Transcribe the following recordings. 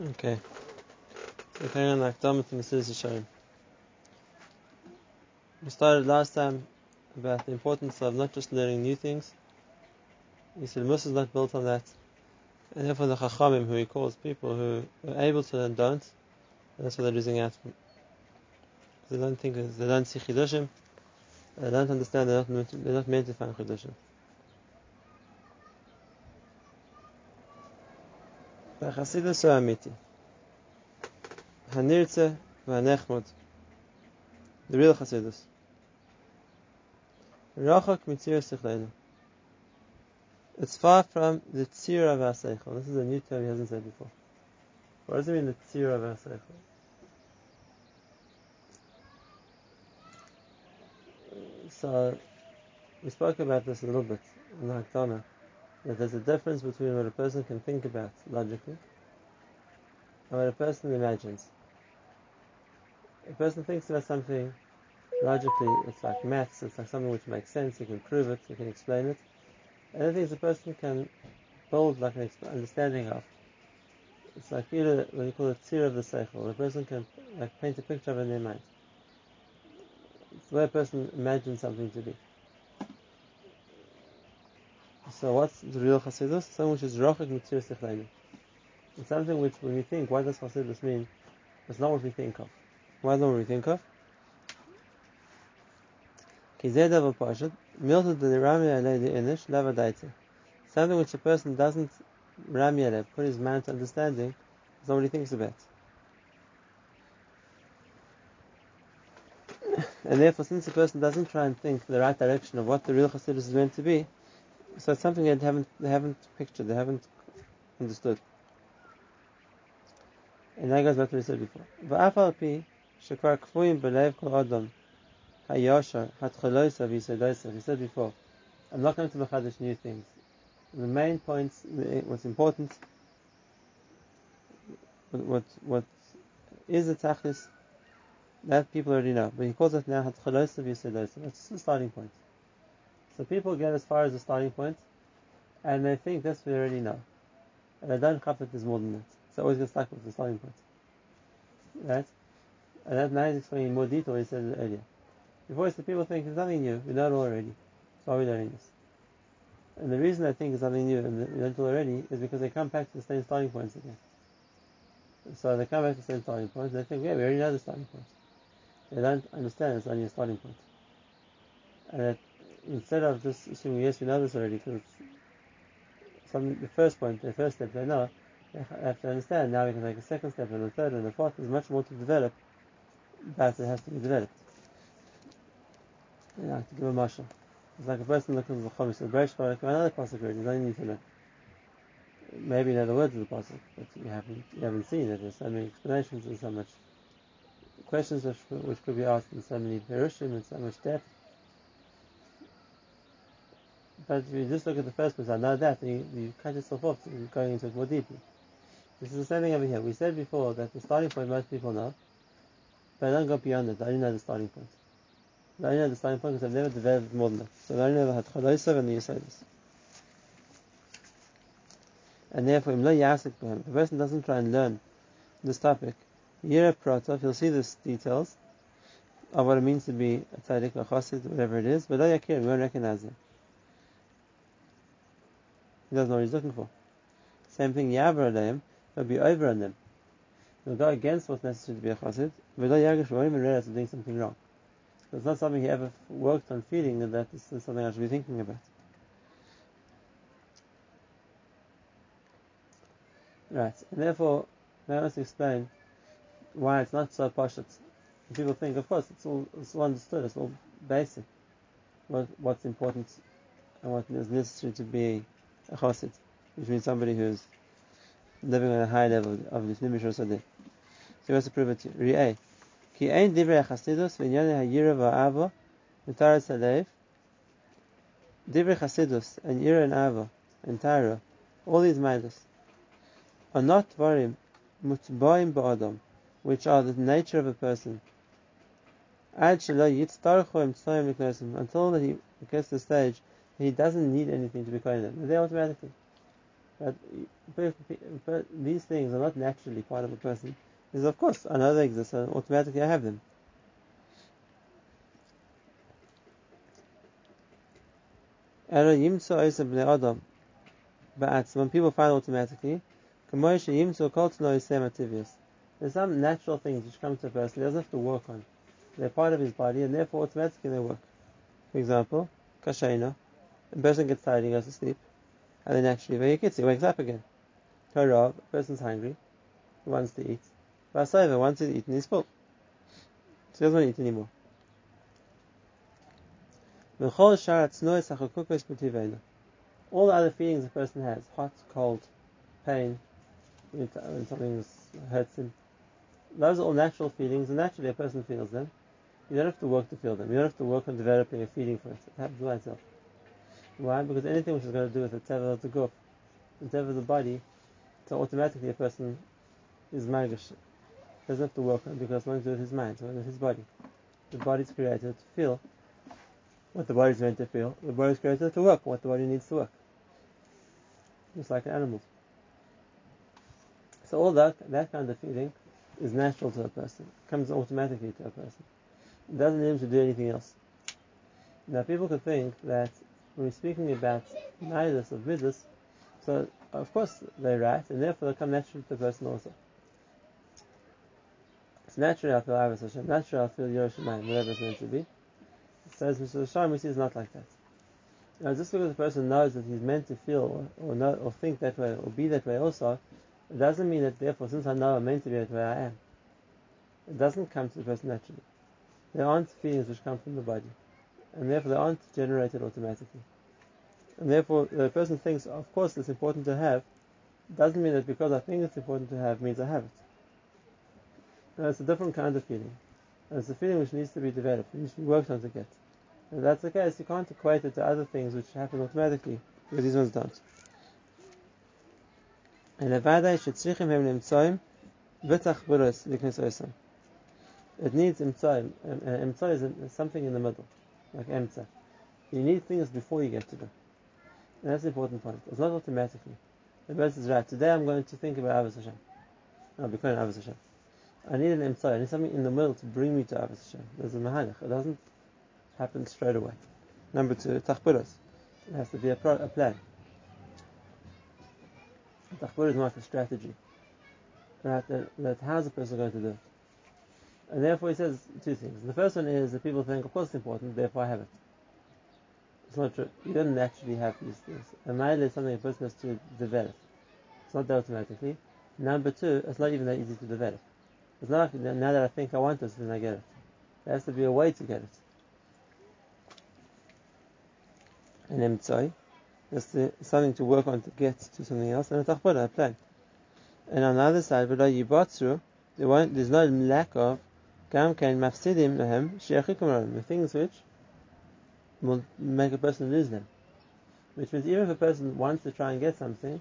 Okay. So carrying on Hakdama to Mesilas Yesharim. We started last time about the importance of not just learning new things. He said Mussar is not built on that. And therefore the Chachamim, who he calls people who are able to learn, don't. And that's what they're losing out. They don't think, they don't see Chidushim. They don't understand, they're not, they're not meant to find Chidushim. Chassidus Amiti. Hanirtze v'hanechmod. The real Chassidus. Rachak mitzir sichleinu. It's far from the tzira of This is a new term he hasn't said before. What does it mean, the tzira of So, we spoke about this a little bit in the Hakdama that there's a difference between what a person can think about logically and what a person imagines. A person thinks about something logically, it's like maths, it's like something which makes sense, you can prove it, you can explain it. Other things a person can build like an understanding of. It's like either what you call a tzir of the seichel. A person can like paint a picture of it in their mind. It's the way a person imagines something to be. So what's the real Chassidus? Something which is Rochik Mitzir Sechleinu. It's something which, when we think, what does Chassidus mean? It's not what we think of. Why don't we think of? Something which a person doesn't rami put his mind to understanding, is not what he thinks about. And therefore, since a person doesn't try and think the right direction of what the real Chassidus is meant to be, so it's something they haven't they haven't pictured, they haven't understood. And that goes back to what we said before. V'afal pi shekvar kfuim b'lev kol adam hayashar hatchaloisa v'yisadoisa. We said before, I'm not going to machadish new things. The main points, what's important, what what is the tachlis, that people already know. But he calls it now hatchaloisa v'yisadoisa. That's the starting point. So people get as far as the starting point, and they think this we already know. And they don't cover there's more than that. So always get stuck with the starting point. Right? And that now is explaining in more detail he said earlier. Before the people think there's nothing new, we know it already. So why are we learning this? And the reason they think it's something new and we it already is because they come back to the same starting points again. So they come back to the same starting points they think, yeah, we already know the starting point. They don't understand it's only a starting point. And that instead of just assuming yes, we know this already, because the first point, the first step they know, they have to understand. Now we can take a second step and a third and a fourth. There's much more to develop, but it has to be developed. You know, to give a marshal. It's like a person looking the Chumash, the Breish Barak, another pasuk already. There's need to learn. Maybe know the words of the pasuk, but you haven't you haven't seen it. There's so many explanations and so much questions which, which could be asked in so many perushim and so much depth. But if you just look at the first person, I know that, and you, you cut yourself off going into it more deeply. This is the same thing over here. We said before that the starting point most people know, but I don't go beyond it. They only know the starting point. They only know the starting point because they've never developed more than that. So they only know the Hatchalosav and the Yisodis. And therefore, a person doesn't try and learn this topic, Yira Pratov, he'll see the details of what it means to be a tzaddik or chassid, whatever it is, but we won't recognize it. He doesn't know what he's looking for. Same thing, Yavar Aleim, he'll be over on them. He'll go against what's necessary to be a chassid, but Yagish won't even realize he's doing something wrong. It's not something he ever worked on feeling that this is something I should be thinking about. Right, and therefore, now let's explain why it's not so posh. People think, of course, it's all, it's all understood, it's all basic. What, what's important and what is necessary to be a chassid, which means somebody who's living on a high level of nifnim mishra sadeh. So he wants to prove it to you. Ri'eh. Ki ein divrei chasidus v'nyane ha'yira va'ava v'taras ha'lev. Divrei chasidus and yira and ava and tara, all these matters, are not varim mutbaim ba'adam, which are the nature of a person. Ad shelo yitztarchu until he gets to the stage he doesn't need anything to be. They're there automatically. But, but these things are not naturally part of a person. Is of course I know they exist, so automatically I have them. When people find automatically, there's some natural things which come to a person he doesn't have to work on. They're part of his body and therefore automatically they work. For example, kashaina, a person gets tired, he goes to sleep, and then naturally he gets, he wakes up again. Harav, a person's hungry, he wants to eat. Vasaiva, once he's eaten, he's full. So he doesn't want to eat anymore. All the other feelings a person has, hot, cold, pain, uh, when something hurts him, those are all natural feelings, and naturally a person feels them. You don't have to work to feel them. You don't have to work on developing a feeling for it. It happens by itself. Why? Because anything which is going to do with the teva of the guf, the teva of the body, so automatically a person is magish. Doesn't have to work because nothing to do with his mind, with his body. The body is created to feel what the body is meant to feel. The body is created to work what the body needs to work. Just like an animal. So all that that kind of feeling is natural to a person. Comes automatically to a person. It doesn't need him to do anything else. Now people could think that when we're speaking about nihilus of midas, so of course they're right, and therefore they come naturally to the person also. It's naturally I feel Avos Hashem, naturally I feel Yerushalayim, whatever it's meant to be. Says Mr. Shah, we see it's not like that. Now, just because a person knows that he's meant to feel or, or know or think that way or be that way also, it doesn't mean that therefore, since I know I'm meant to be that way, I am. It doesn't come to the person naturally. There aren't feelings which come from the body, and therefore they aren't generated automatically. And therefore, the person thinks, of course, it's important to have. Doesn't mean that because I think it's important to have means I have it. Now, it's a different kind of feeling. And it's a feeling which needs to be developed, it needs to be worked on to get. If that's the case, you can't equate it to other things which happen automatically, because these ones don't. And It needs imtsoim. Imtsoim is something in the middle, like emtsa. You need things before you get to them. And that's the important point. It's not automatically. The person is right. Today I'm going to think about Avos Hashem. I'll be calling Avos Hashem. I need an emtsoim. I need something in the middle to bring me to Avos Hashem. There's a mahanach. It doesn't happen straight away. Number two, tachburas. It has to be a, pro, a plan. Tachbur is not a strategy. Right? That, that how's a person going to do? And therefore he says two things. The first one is that people think, of course it's important, therefore I have it. It's not true. You don't naturally have these things. A mile is something a person has to develop. It's not there automatically. Number two, it's not even that easy to develop. It's not like now that I think I want this, then I get it. There has to be a way to get it. And emtsai, just something to work on to get to something else, and a tachbara, a plan. And on the other side, yibatzu, there's no lack of gam kain mafsidim lahem sheachikum the things which will make a person lose them. Which means even if a person wants to try and get something,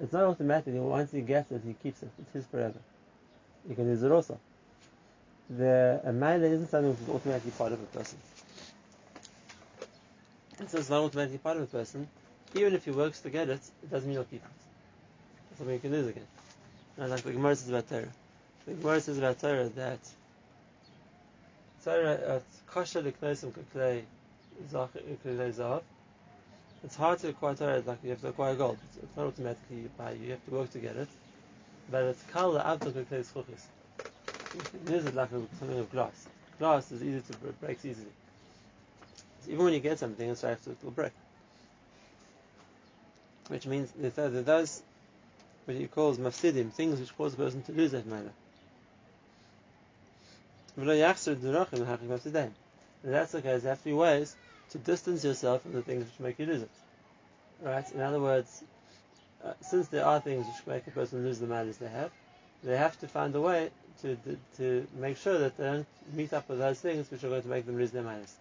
it's not automatically once he gets it, he keeps it. It's his forever. You can lose it also. The a isn't something which is automatically part of a person. And so it's not automatically part of a person. Even if he works to get it, it doesn't mean he'll keep it. It's something you can lose again. And like the Gemara says about Torah. The Gemara says about Torah that Uh, it's hard to acquire Torah like you have to acquire gold. It's, it's not automatically you buy. You have to work to get it. But it's kal la'avdol kaklei zchuchis. Use it like something of glass. Glass is easy to break, breaks easily. So even when you get something, it's right, it will break. Which means that those what he calls mafsidim, things which cause a person to lose that manner. And that's the case, there have ways to distance yourself from the things which make you lose it. Right? In other words, uh, since there are things which make a person lose the manners they have, they have to find a way to, to, make sure that they don't meet up with those things which are going to make them lose their manners.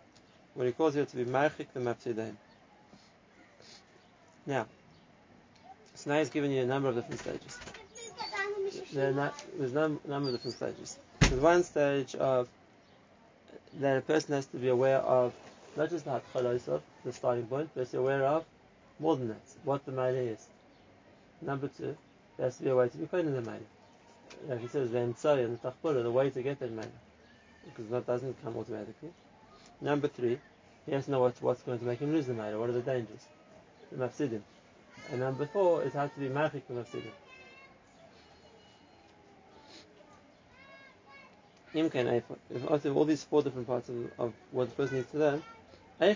What he calls here to be marchik the mafsidim. Now, so now he's given you a number of different stages. There not, there's a number of different stages. There's one stage of that a person has to be aware of not just the hatchalos the starting point, but be aware of more than that, what the maila is. Number two, there has to be a way to be in the mail. Like he says, the emtsai and the tachbura, the way to get that mail. Because that doesn't come automatically. Number three, he has to know what, what's going to make him lose the mail. What are the dangers? The mafsidim. And number four, is has to be marchik the mafsidim. Imkan If out of all these four different parts of, of what the person needs to learn, uh,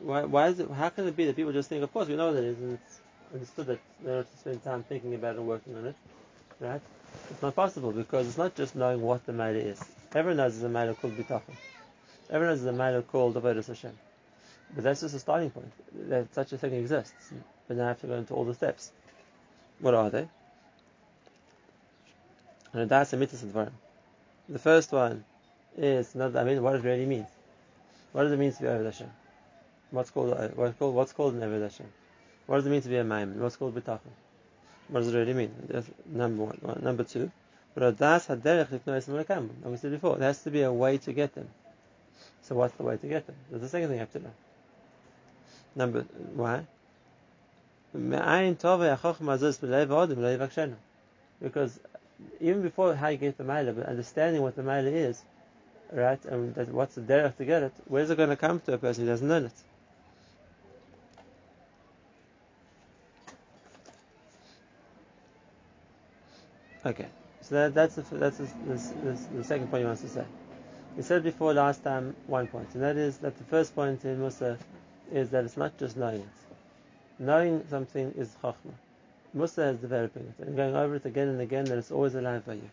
why, why is it, how can it be that people just think, of course, we know what it is, and it's understood that they don't have to spend time thinking about it and working on it, right? It's not possible because it's not just knowing what the matter is. Everyone knows there's a matter called bitachon. Everyone knows there's a matter called avodas Hashem. But that's just a starting point. That such a thing exists. But now I have to go into all the steps. What are they? And that's a mitzvah The first one is not. I mean, what it really means. What does it mean to be Avodah Hashem? What's called uh, what's called what's called an Avodah Hashem? What does it mean to be a Maimon? What's called bitachon? What does it really mean? That's number one. Number two. But das haderech like we said before, there has to be a way to get them. So what's the way to get them? That's the second thing you have to know. Number why? Because even before how you get the maila, but understanding what the maila is, right, and that, what's the derech to get it, where's it going to come to a person who doesn't know it? Okay, so that, that's the, that's the, the, the, second point he wants to say. He said before last time one point, and that is that the first point in Mussar is that it's not just knowing it. Knowing something is chachma. Mussar is developing it and going over it again and again that it's always alive by you.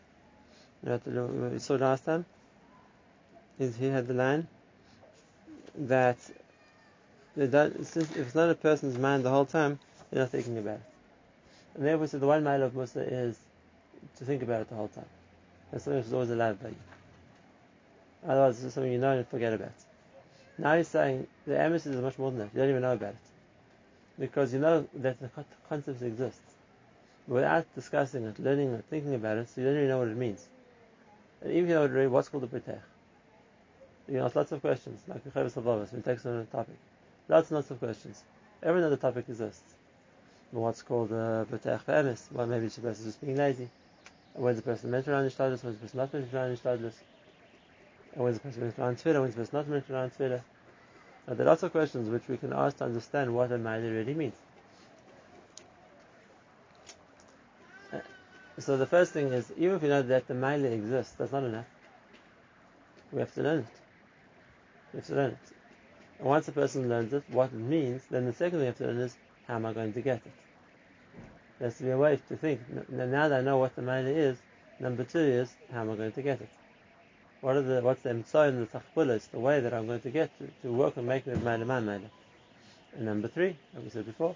we saw last time is he had the line that if it's not a person's mind the whole time, they're not thinking about it. And therefore, so the one mile of Mussar is to think about it the whole time. That's something that's always alive by you. Otherwise, it's something you know and forget about. Now he's saying the emes is much more than that. You don't even know about it. Because you know that the concept exists. Without discussing it, learning it, thinking about it, so you don't even know what it means. And even if you know what's called a pretech? You can ask lots of questions, like the Chovos Halevavos, when it takes on topic. Lots and lots of questions. Every other topic exists. What's called a pretech for emes? Well, maybe the person is just being lazy. When's the person meant around Ishtadlis? When's the person not meant around Ishtadlis? And when's the person meant around Tefillah? When's the person not meant around Tefillah? Now, there are lots of questions which we can ask to understand what a Maila really means. Uh, so the first thing is, even if you know that the Maila exists, that's not enough. We have to learn it. We have to learn it. And once a person learns it, what it means, then the second thing you have to learn is, how am I going to get it? There has to be a way to think. Now that I know what the Maila is, number two is, how am I going to get it? What are the what's the emtsai and the tachbulas, the way that I'm going to get to, to work on making it man man man. And number three, like we said before,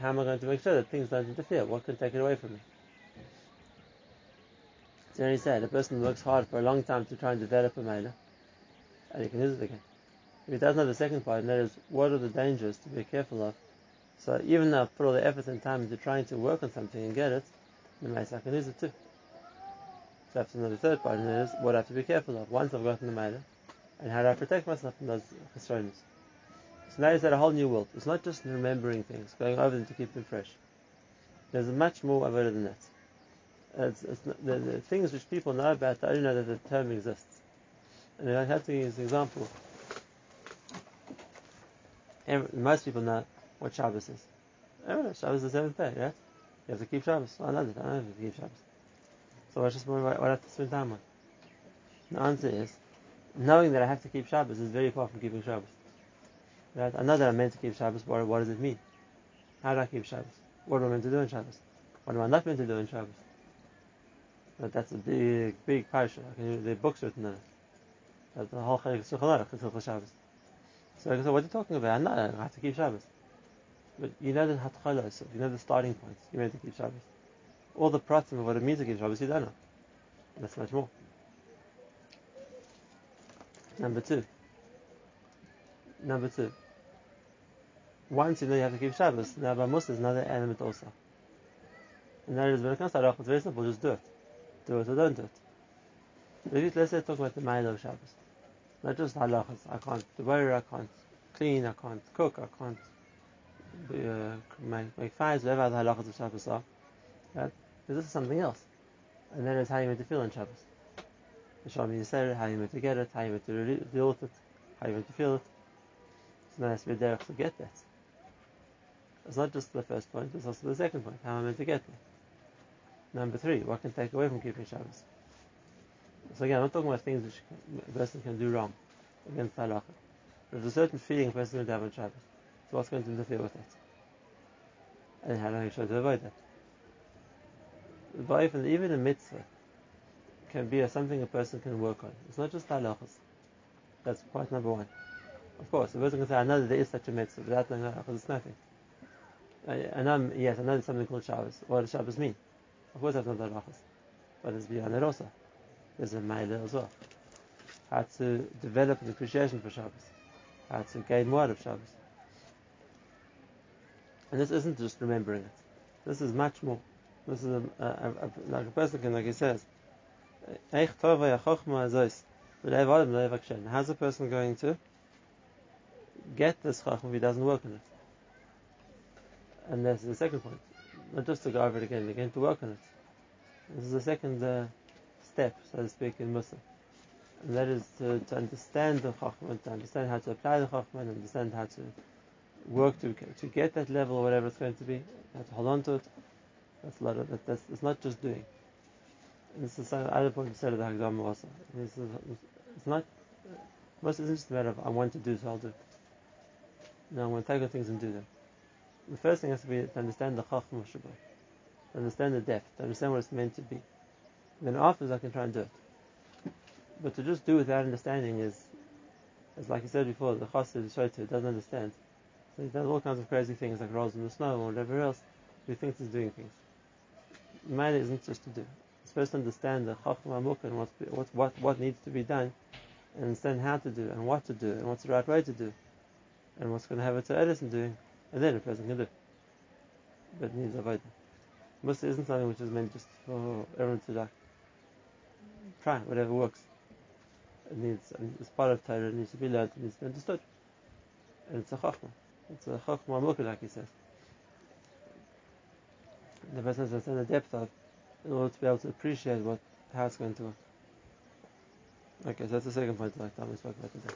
how am I going to make sure that things don't interfere? What can take it away from me? It's very sad. A person works hard for a long time to try and develop a mailer, and he can lose it again. If he doesn't have the second part, and that is what are the dangers to be careful of. So even though I've put all the effort and time into trying to work on something and get it, the I can lose it too. So know the third part, and that is what I have to be careful of. Once I've gotten the matter, and how do I protect myself from those chesronis? So now he's at a whole new world. It's not just remembering things, going over them to keep them fresh. There's much more it than that. It's, it's the, the, things which people know about, they only know that the term exists. And I have to use an example. most people know what Shabbos is. Everyone Shabbos is the seventh day, right? You have to keep Shabbos. I know that. I know you have to keep Shabbos. So what's just wondering what I have to spend time on? The answer is, knowing that I have to keep Shabbos is very far from keeping Shabbos. Right? I know that I'm meant to keep Shabbos, but what does it mean? How do I keep Shabbos? What am I meant to do in Shabbos? What am I not meant to do in Shabbos? But that's a big, big parsha. There are books written on it. That's the whole Chayik Suchalach, Shabbos. So, so what are you talking about? I know I have to keep Shabbos. But you know the hatchalos, you know the starting points. You're meant to keep Shabbos all the pratim of what it means is, don't know. That's much more. Number two. Number two. Once you know you have to keep Shabbos, now by Mussar is another element also. And that is when it comes to Arach, it's very simple, just do it. Do it or don't do it. Maybe let's say talk about the Ma'ila of Shabbos. Not just halachas. I can't do I can't clean, I can't cook, I can't uh, make, make fires, whatever the halachas of Shabbos are. Right? This is something else. And then it's how you meant to feel on Shabbos. The Shami Yisrael, how you meant to get it, how you meant to deal with it, how you meant to feel it. So now to be derech to get that. It's not just the first point, it's also the second point, how am I meant to get there. Number three, what can take away from keeping Shabbos? So again, I'm not talking about things which a person can do wrong against halacha. There's a certain feeling a person would have on Shabbos. So what's going to interfere with that? And how long you should avoid that? But even a mitzvah can be a, something a person can work on. It's not just halachas. That's point number one. Of course, a person can say, I know that there is such a mitzvah, that's not halachas, it's nothing. I, I know, yes, I know there's something called Shabbos. What does Shabbos mean? Of course, that's not halachas. But it's beyond it also. There's a maila as well. How to develop an appreciation for Shabbos. How to gain more out of Shabbos. And this isn't just remembering it. This is much more. This is a, a, a, like a person can, like he says, How's a person going to get this chachma if he doesn't work on it? And that's the second point. Not just to go over it again, again to work on it. This is the second uh, step, so to speak, in Muslim. And that is to, to understand the chachma, to understand how to apply the chachma, and understand how to work to to get that level, whatever it's going to be, how to hold on to it. That's a lot of that. That's it's not just doing. And this is the other point said of the Hakdama also. This is, it's not. Most isn't just a matter of I want to do, so I'll do. No, I want to take on things and do them. The first thing has to be to understand the chachma to understand the depth, to understand what it's meant to be. Then afterwards, I can try and do it. But to just do without understanding is, is like I said before, the chassid, the shoter, doesn't understand. So he does all kinds of crazy things like rolls in the snow or whatever else. He thinks he's doing things. Mine isn't just to do. It's first to understand the chachma and what, what, what, needs to be done, and understand how to do and what to do and what's the right way to do, and what's going to have a to in doing, and then a person can do. But needs avoid. Mussar isn't something which is meant just for everyone to like try whatever works. It needs it's part of Torah. It needs to be learned. It needs to be understood. And it's a chachma. It's a chachma amuk, like he says the person has to understand the depth of in order to be able to appreciate what how it's going to work. Okay, so that's the second point that we spoke about today.